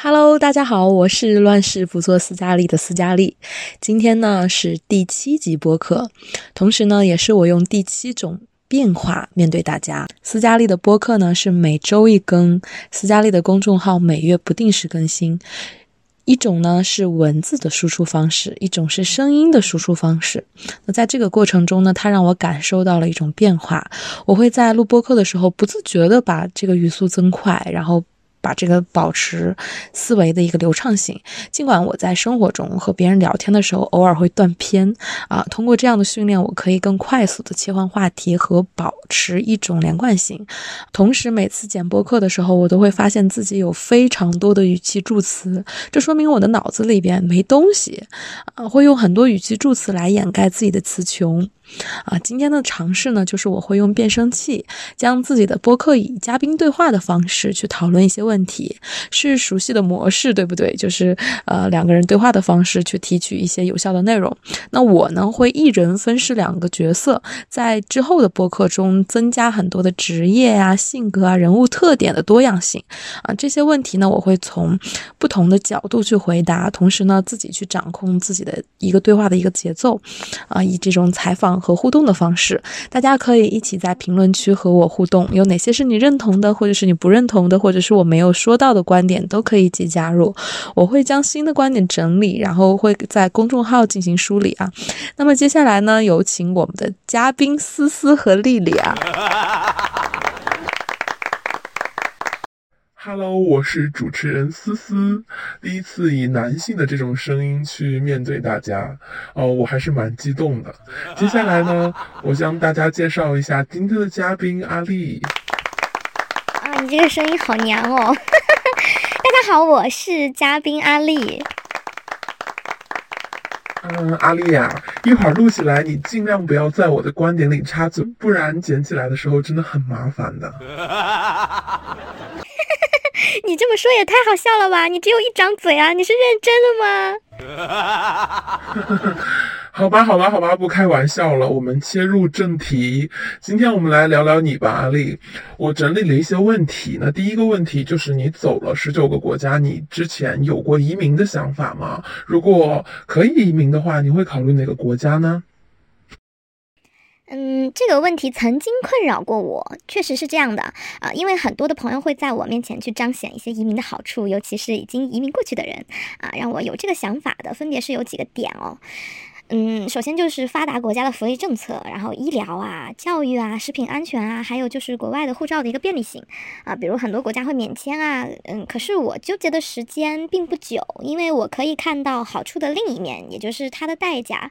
Hello，大家好，我是乱世不做斯嘉丽的斯嘉丽。今天呢是第七集播客，同时呢也是我用第七种变化面对大家。斯嘉丽的播客呢是每周一更，斯嘉丽的公众号每月不定时更新。一种呢是文字的输出方式，一种是声音的输出方式。那在这个过程中呢，它让我感受到了一种变化。我会在录播课的时候不自觉的把这个语速增快，然后。把这个保持思维的一个流畅性，尽管我在生活中和别人聊天的时候偶尔会断片啊，通过这样的训练，我可以更快速的切换话题和保持一种连贯性。同时，每次剪播客的时候，我都会发现自己有非常多的语气助词，这说明我的脑子里边没东西啊，会用很多语气助词来掩盖自己的词穷。啊，今天的尝试呢，就是我会用变声器将自己的播客以嘉宾对话的方式去讨论一些问题，是熟悉的模式，对不对？就是呃两个人对话的方式去提取一些有效的内容。那我呢会一人分饰两个角色，在之后的播客中增加很多的职业啊、性格啊、人物特点的多样性啊。这些问题呢，我会从不同的角度去回答，同时呢自己去掌控自己的一个对话的一个节奏啊，以这种采访。和互动的方式，大家可以一起在评论区和我互动。有哪些是你认同的，或者是你不认同的，或者是我没有说到的观点，都可以一起加入。我会将新的观点整理，然后会在公众号进行梳理啊。那么接下来呢，有请我们的嘉宾思思和丽丽啊。Hello，我是主持人思思，第一次以男性的这种声音去面对大家，哦，我还是蛮激动的。接下来呢，我向大家介绍一下今天的嘉宾阿丽。啊，你这个声音好娘哦！大家好，我是嘉宾阿丽。嗯，阿丽呀，一会儿录起来，你尽量不要在我的观点里插嘴，不然剪起来的时候真的很麻烦的。你这么说也太好笑了吧？你只有一张嘴啊？你是认真的吗？好吧，好吧，好吧，不开玩笑了。我们切入正题，今天我们来聊聊你吧，阿丽。我整理了一些问题。那第一个问题就是你走了十九个国家，你之前有过移民的想法吗？如果可以移民的话，你会考虑哪个国家呢？嗯，这个问题曾经困扰过我，确实是这样的啊，因为很多的朋友会在我面前去彰显一些移民的好处，尤其是已经移民过去的人啊，让我有这个想法的，分别是有几个点哦。嗯，首先就是发达国家的福利政策，然后医疗啊、教育啊、食品安全啊，还有就是国外的护照的一个便利性啊，比如很多国家会免签啊，嗯，可是我纠结的时间并不久，因为我可以看到好处的另一面，也就是它的代价。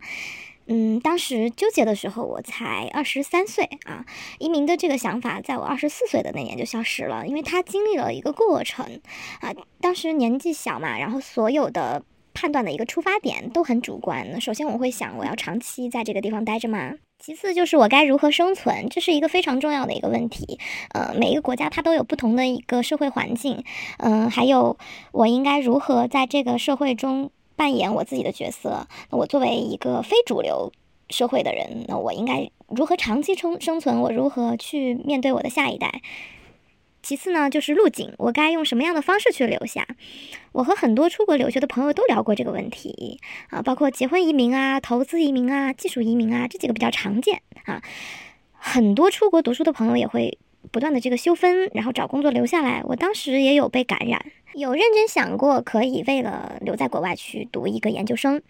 嗯，当时纠结的时候，我才二十三岁啊。移民的这个想法，在我二十四岁的那年就消失了，因为它经历了一个过程啊。当时年纪小嘛，然后所有的判断的一个出发点都很主观。首先我会想，我要长期在这个地方待着吗？其次就是我该如何生存，这是一个非常重要的一个问题。呃，每一个国家它都有不同的一个社会环境，嗯，还有我应该如何在这个社会中。扮演我自己的角色。那我作为一个非主流社会的人，那我应该如何长期生生存？我如何去面对我的下一代？其次呢，就是路径，我该用什么样的方式去留下？我和很多出国留学的朋友都聊过这个问题啊，包括结婚移民啊、投资移民啊、技术移民啊，这几个比较常见啊。很多出国读书的朋友也会不断的这个修分，然后找工作留下来。我当时也有被感染。有认真想过可以为了留在国外去读一个研究生，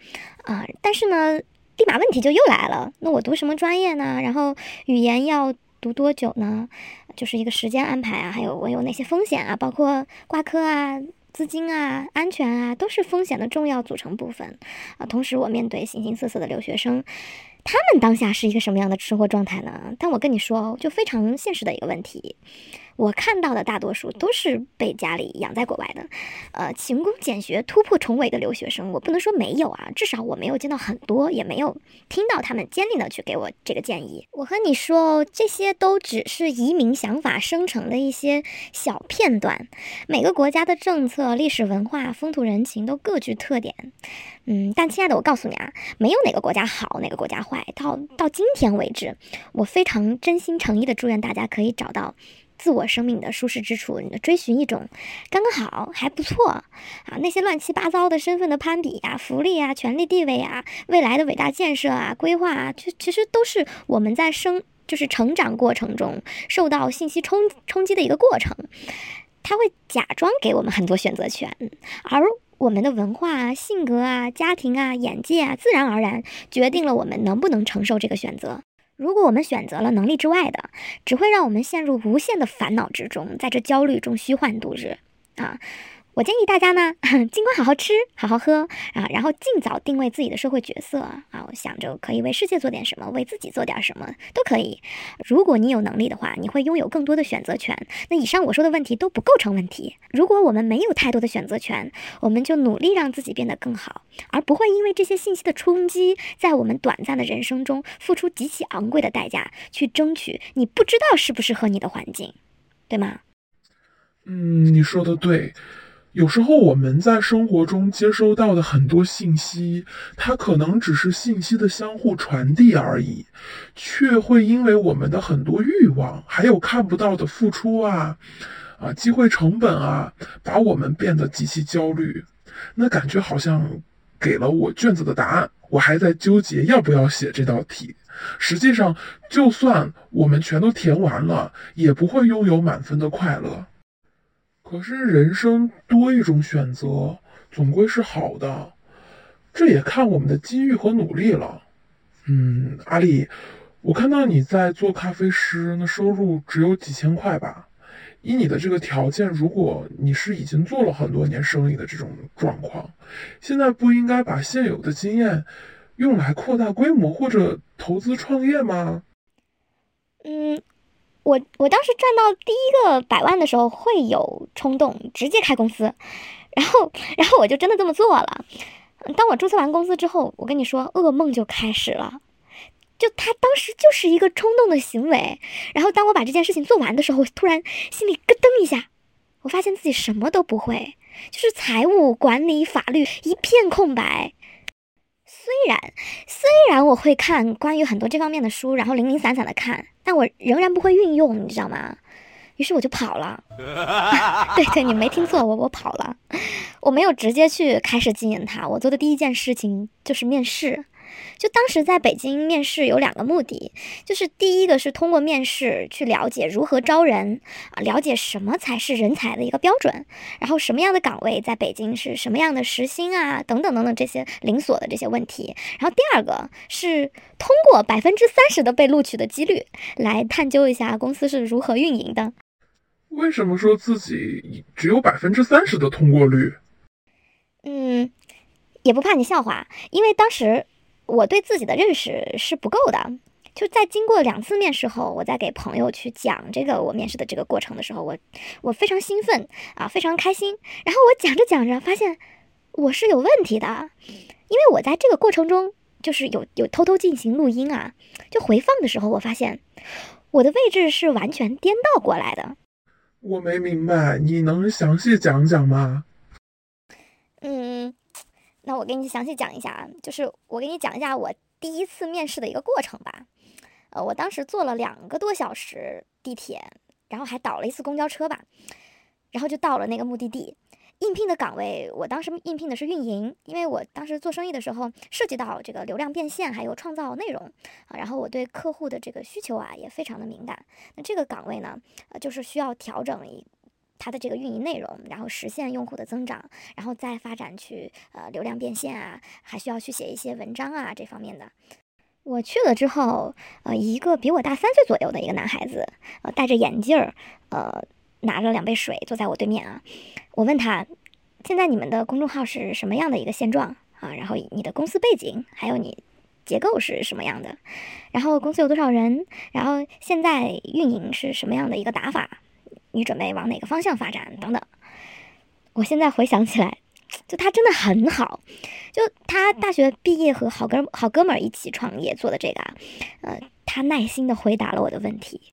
啊，但是呢，立马问题就又来了。那我读什么专业呢？然后语言要读多久呢？就是一个时间安排啊，还有我有哪些风险啊？包括挂科啊、资金啊、安全啊，都是风险的重要组成部分啊。同时，我面对形形色色的留学生。他们当下是一个什么样的生活状态呢？但我跟你说，就非常现实的一个问题，我看到的大多数都是被家里养在国外的，呃，勤工俭学、突破重围的留学生。我不能说没有啊，至少我没有见到很多，也没有听到他们坚定的去给我这个建议。我和你说，这些都只是移民想法生成的一些小片段。每个国家的政策、历史文化、风土人情都各具特点。嗯，但亲爱的，我告诉你啊，没有哪个国家好，哪个国家坏。到到今天为止，我非常真心诚意的祝愿大家可以找到自我生命的舒适之处，追寻一种刚刚好还不错。啊，那些乱七八糟的身份的攀比啊、福利啊、权力地位啊、未来的伟大建设啊、规划啊，就其实都是我们在生就是成长过程中受到信息冲冲击的一个过程，他会假装给我们很多选择权，而我们的文化啊、性格啊、家庭啊、眼界啊，自然而然决定了我们能不能承受这个选择。如果我们选择了能力之外的，只会让我们陷入无限的烦恼之中，在这焦虑中虚幻度日，啊。我建议大家呢，尽管好好吃，好好喝啊，然后尽早定位自己的社会角色啊，我想着可以为世界做点什么，为自己做点什么都可以。如果你有能力的话，你会拥有更多的选择权。那以上我说的问题都不构成问题。如果我们没有太多的选择权，我们就努力让自己变得更好，而不会因为这些信息的冲击，在我们短暂的人生中付出极其昂贵的代价去争取你不知道适不适合你的环境，对吗？嗯，你说的对。有时候我们在生活中接收到的很多信息，它可能只是信息的相互传递而已，却会因为我们的很多欲望，还有看不到的付出啊，啊，机会成本啊，把我们变得极其焦虑。那感觉好像给了我卷子的答案，我还在纠结要不要写这道题。实际上，就算我们全都填完了，也不会拥有满分的快乐。可是人生多一种选择，总归是好的，这也看我们的机遇和努力了。嗯，阿丽，我看到你在做咖啡师，那收入只有几千块吧？以你的这个条件，如果你是已经做了很多年生意的这种状况，现在不应该把现有的经验用来扩大规模或者投资创业吗？嗯。我我当时赚到第一个百万的时候，会有冲动直接开公司，然后然后我就真的这么做了。当我注册完公司之后，我跟你说，噩梦就开始了。就他当时就是一个冲动的行为，然后当我把这件事情做完的时候，突然心里咯噔一下，我发现自己什么都不会，就是财务管理、法律一片空白。虽然虽然我会看关于很多这方面的书，然后零零散散的看，但我仍然不会运用，你知道吗？于是我就跑了。对对，你没听错，我我跑了，我没有直接去开始经营它。我做的第一件事情就是面试。就当时在北京面试有两个目的，就是第一个是通过面试去了解如何招人啊，了解什么才是人才的一个标准，然后什么样的岗位在北京是什么样的时薪啊，等等等等这些零锁的这些问题。然后第二个是通过百分之三十的被录取的几率来探究一下公司是如何运营的。为什么说自己只有百分之三十的通过率？嗯，也不怕你笑话，因为当时。我对自己的认识是不够的，就在经过两次面试后，我在给朋友去讲这个我面试的这个过程的时候，我我非常兴奋啊，非常开心。然后我讲着讲着，发现我是有问题的，因为我在这个过程中就是有有偷偷进行录音啊，就回放的时候，我发现我的位置是完全颠倒过来的。我没明白，你能详细讲讲吗？那我给你详细讲一下啊，就是我给你讲一下我第一次面试的一个过程吧。呃，我当时坐了两个多小时地铁，然后还倒了一次公交车吧，然后就到了那个目的地。应聘的岗位，我当时应聘的是运营，因为我当时做生意的时候涉及到这个流量变现，还有创造内容啊，然后我对客户的这个需求啊也非常的敏感。那这个岗位呢，呃，就是需要调整一。它的这个运营内容，然后实现用户的增长，然后再发展去呃流量变现啊，还需要去写一些文章啊这方面的。我去了之后，呃，一个比我大三岁左右的一个男孩子，呃，戴着眼镜儿，呃，拿着两杯水坐在我对面啊。我问他，现在你们的公众号是什么样的一个现状啊？然后你的公司背景，还有你结构是什么样的？然后公司有多少人？然后现在运营是什么样的一个打法？你准备往哪个方向发展？等等，我现在回想起来，就他真的很好，就他大学毕业和好哥好哥们儿一起创业做的这个啊，呃，他耐心的回答了我的问题。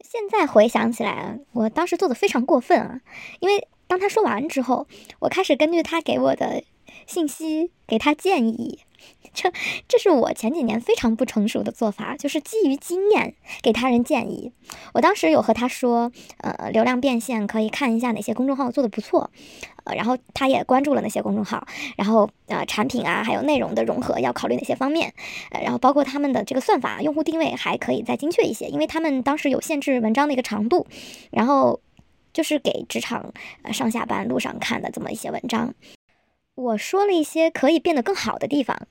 现在回想起来，我当时做的非常过分啊，因为当他说完之后，我开始根据他给我的信息给他建议，这这是我前几年非常不成熟的做法，就是基于经验给他人建议。我当时有和他说，呃，流量变现可以看一下哪些公众号做的不错，呃，然后他也关注了那些公众号，然后呃，产品啊，还有内容的融合要考虑哪些方面，呃，然后包括他们的这个算法、用户定位还可以再精确一些，因为他们当时有限制文章的一个长度，然后就是给职场呃上下班路上看的这么一些文章。我说了一些可以变得更好的地方，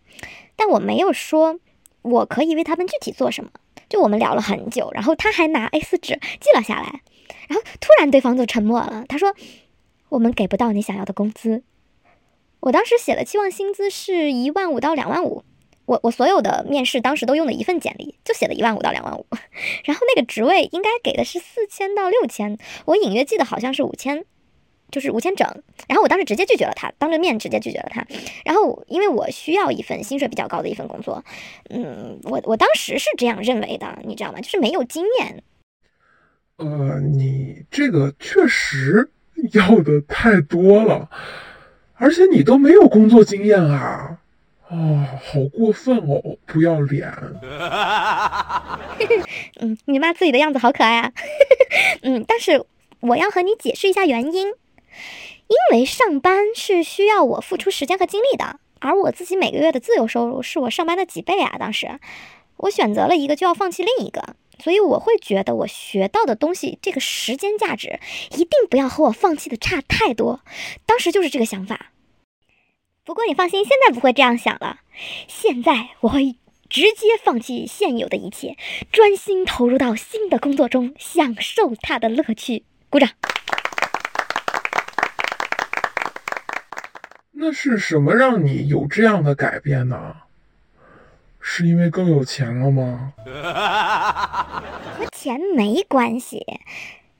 但我没有说我可以为他们具体做什么。就我们聊了很久，然后他还拿 A4 纸记了下来，然后突然对方就沉默了。他说：“我们给不到你想要的工资。”我当时写的期望薪资是一万五到两万五，我我所有的面试当时都用的一份简历，就写了一万五到两万五，然后那个职位应该给的是四千到六千，我隐约记得好像是五千。就是五千整，然后我当时直接拒绝了他，当着面直接拒绝了他。然后因为我需要一份薪水比较高的一份工作，嗯，我我当时是这样认为的，你知道吗？就是没有经验。呃，你这个确实 要的太多了，而且你都没有工作经验啊！哦，好过分哦，不要脸。嗯，你骂自己的样子好可爱啊。嗯，但是我要和你解释一下原因。因为上班是需要我付出时间和精力的，而我自己每个月的自由收入是我上班的几倍啊！当时我选择了一个，就要放弃另一个，所以我会觉得我学到的东西，这个时间价值一定不要和我放弃的差太多。当时就是这个想法。不过你放心，现在不会这样想了。现在我会直接放弃现有的一切，专心投入到新的工作中，享受它的乐趣。鼓掌。那是什么让你有这样的改变呢？是因为更有钱了吗？和钱没关系，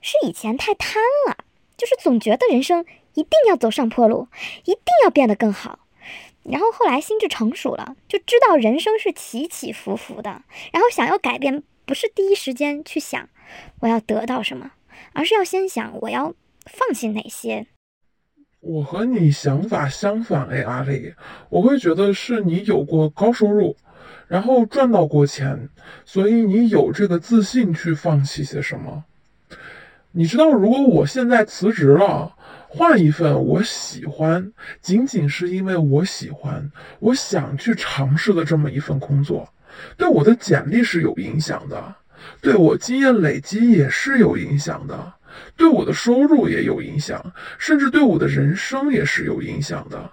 是以前太贪了，就是总觉得人生一定要走上坡路，一定要变得更好。然后后来心智成熟了，就知道人生是起起伏伏的。然后想要改变，不是第一时间去想我要得到什么，而是要先想我要放弃哪些。我和你想法相反哎，阿丽，我会觉得是你有过高收入，然后赚到过钱，所以你有这个自信去放弃些什么。你知道，如果我现在辞职了，换一份我喜欢，仅仅是因为我喜欢，我想去尝试的这么一份工作，对我的简历是有影响的，对我经验累积也是有影响的。对我的收入也有影响，甚至对我的人生也是有影响的。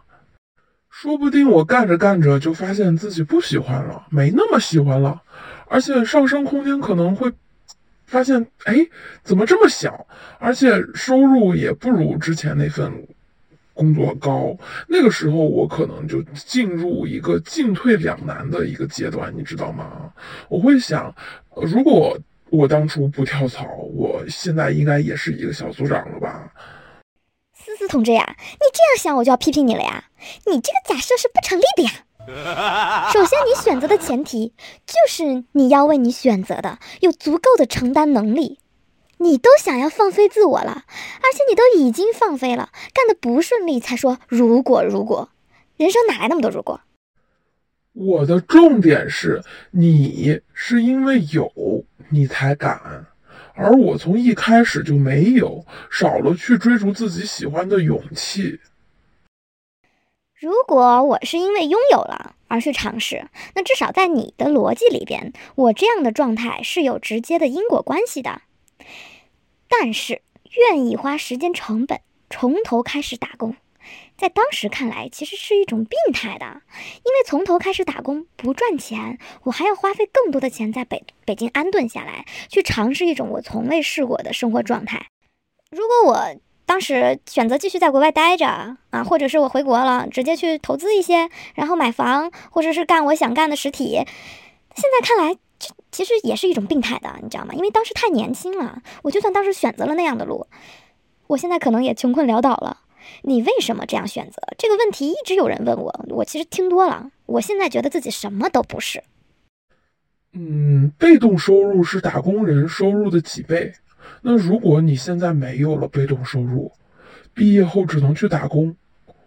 说不定我干着干着就发现自己不喜欢了，没那么喜欢了，而且上升空间可能会发现，哎，怎么这么小？而且收入也不如之前那份工作高。那个时候我可能就进入一个进退两难的一个阶段，你知道吗？我会想，如果。我当初不跳槽，我现在应该也是一个小组长了吧？思思同志呀，你这样想我就要批评你了呀！你这个假设是不成立的呀。首先，你选择的前提就是你要为你选择的有足够的承担能力。你都想要放飞自我了，而且你都已经放飞了，干的不顺利才说如果如果，人生哪来那么多如果？我的重点是你是因为有你才敢，而我从一开始就没有，少了去追逐自己喜欢的勇气。如果我是因为拥有了而去尝试，那至少在你的逻辑里边，我这样的状态是有直接的因果关系的。但是愿意花时间成本从头开始打工。在当时看来，其实是一种病态的，因为从头开始打工不赚钱，我还要花费更多的钱在北北京安顿下来，去尝试一种我从未试过的生活状态。如果我当时选择继续在国外待着啊，或者是我回国了，直接去投资一些，然后买房，或者是干我想干的实体，现在看来，这其实也是一种病态的，你知道吗？因为当时太年轻了，我就算当时选择了那样的路，我现在可能也穷困潦倒了。你为什么这样选择？这个问题一直有人问我，我其实听多了。我现在觉得自己什么都不是。嗯，被动收入是打工人收入的几倍。那如果你现在没有了被动收入，毕业后只能去打工，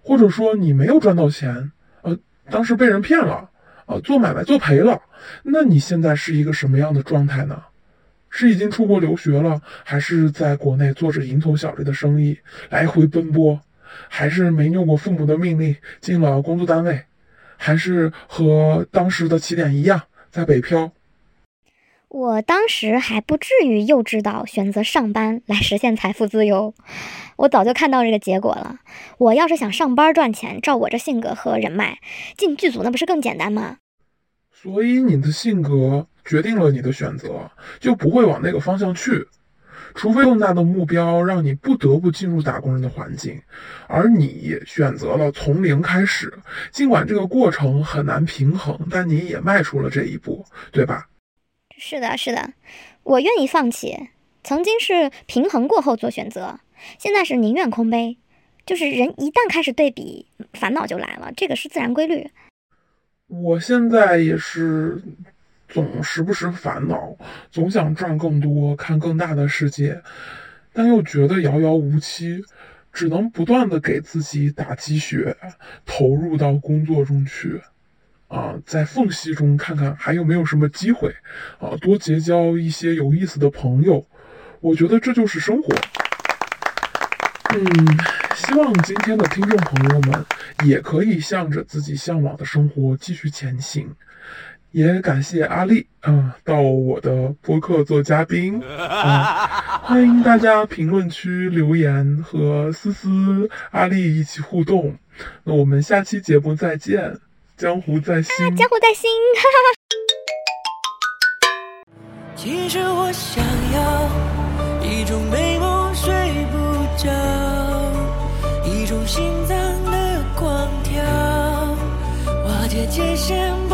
或者说你没有赚到钱，呃，当时被人骗了，呃，做买卖做赔了，那你现在是一个什么样的状态呢？是已经出国留学了，还是在国内做着蝇头小利的生意，来回奔波？还是没拗过父母的命令进了工作单位？还是和当时的起点一样，在北漂？我当时还不至于幼稚到选择上班来实现财富自由，我早就看到这个结果了。我要是想上班赚钱，照我这性格和人脉，进剧组那不是更简单吗？所以你的性格决定了你的选择，就不会往那个方向去，除非更大的目标让你不得不进入打工人的环境，而你选择了从零开始。尽管这个过程很难平衡，但你也迈出了这一步，对吧？是的，是的，我愿意放弃。曾经是平衡过后做选择，现在是宁愿空杯。就是人一旦开始对比，烦恼就来了，这个是自然规律。我现在也是，总时不时烦恼，总想赚更多，看更大的世界，但又觉得遥遥无期，只能不断的给自己打鸡血，投入到工作中去，啊，在缝隙中看看还有没有什么机会，啊，多结交一些有意思的朋友，我觉得这就是生活。嗯，希望今天的听众朋友们也可以向着自己向往的生活继续前行。也感谢阿丽啊，到我的播客做嘉宾啊，欢迎大家评论区留言和思思、阿丽一起互动。那我们下期节目再见，江湖在心，江湖在心，哈哈。其实我想要一种美梦睡不着。一种心脏的狂跳，瓦解界限。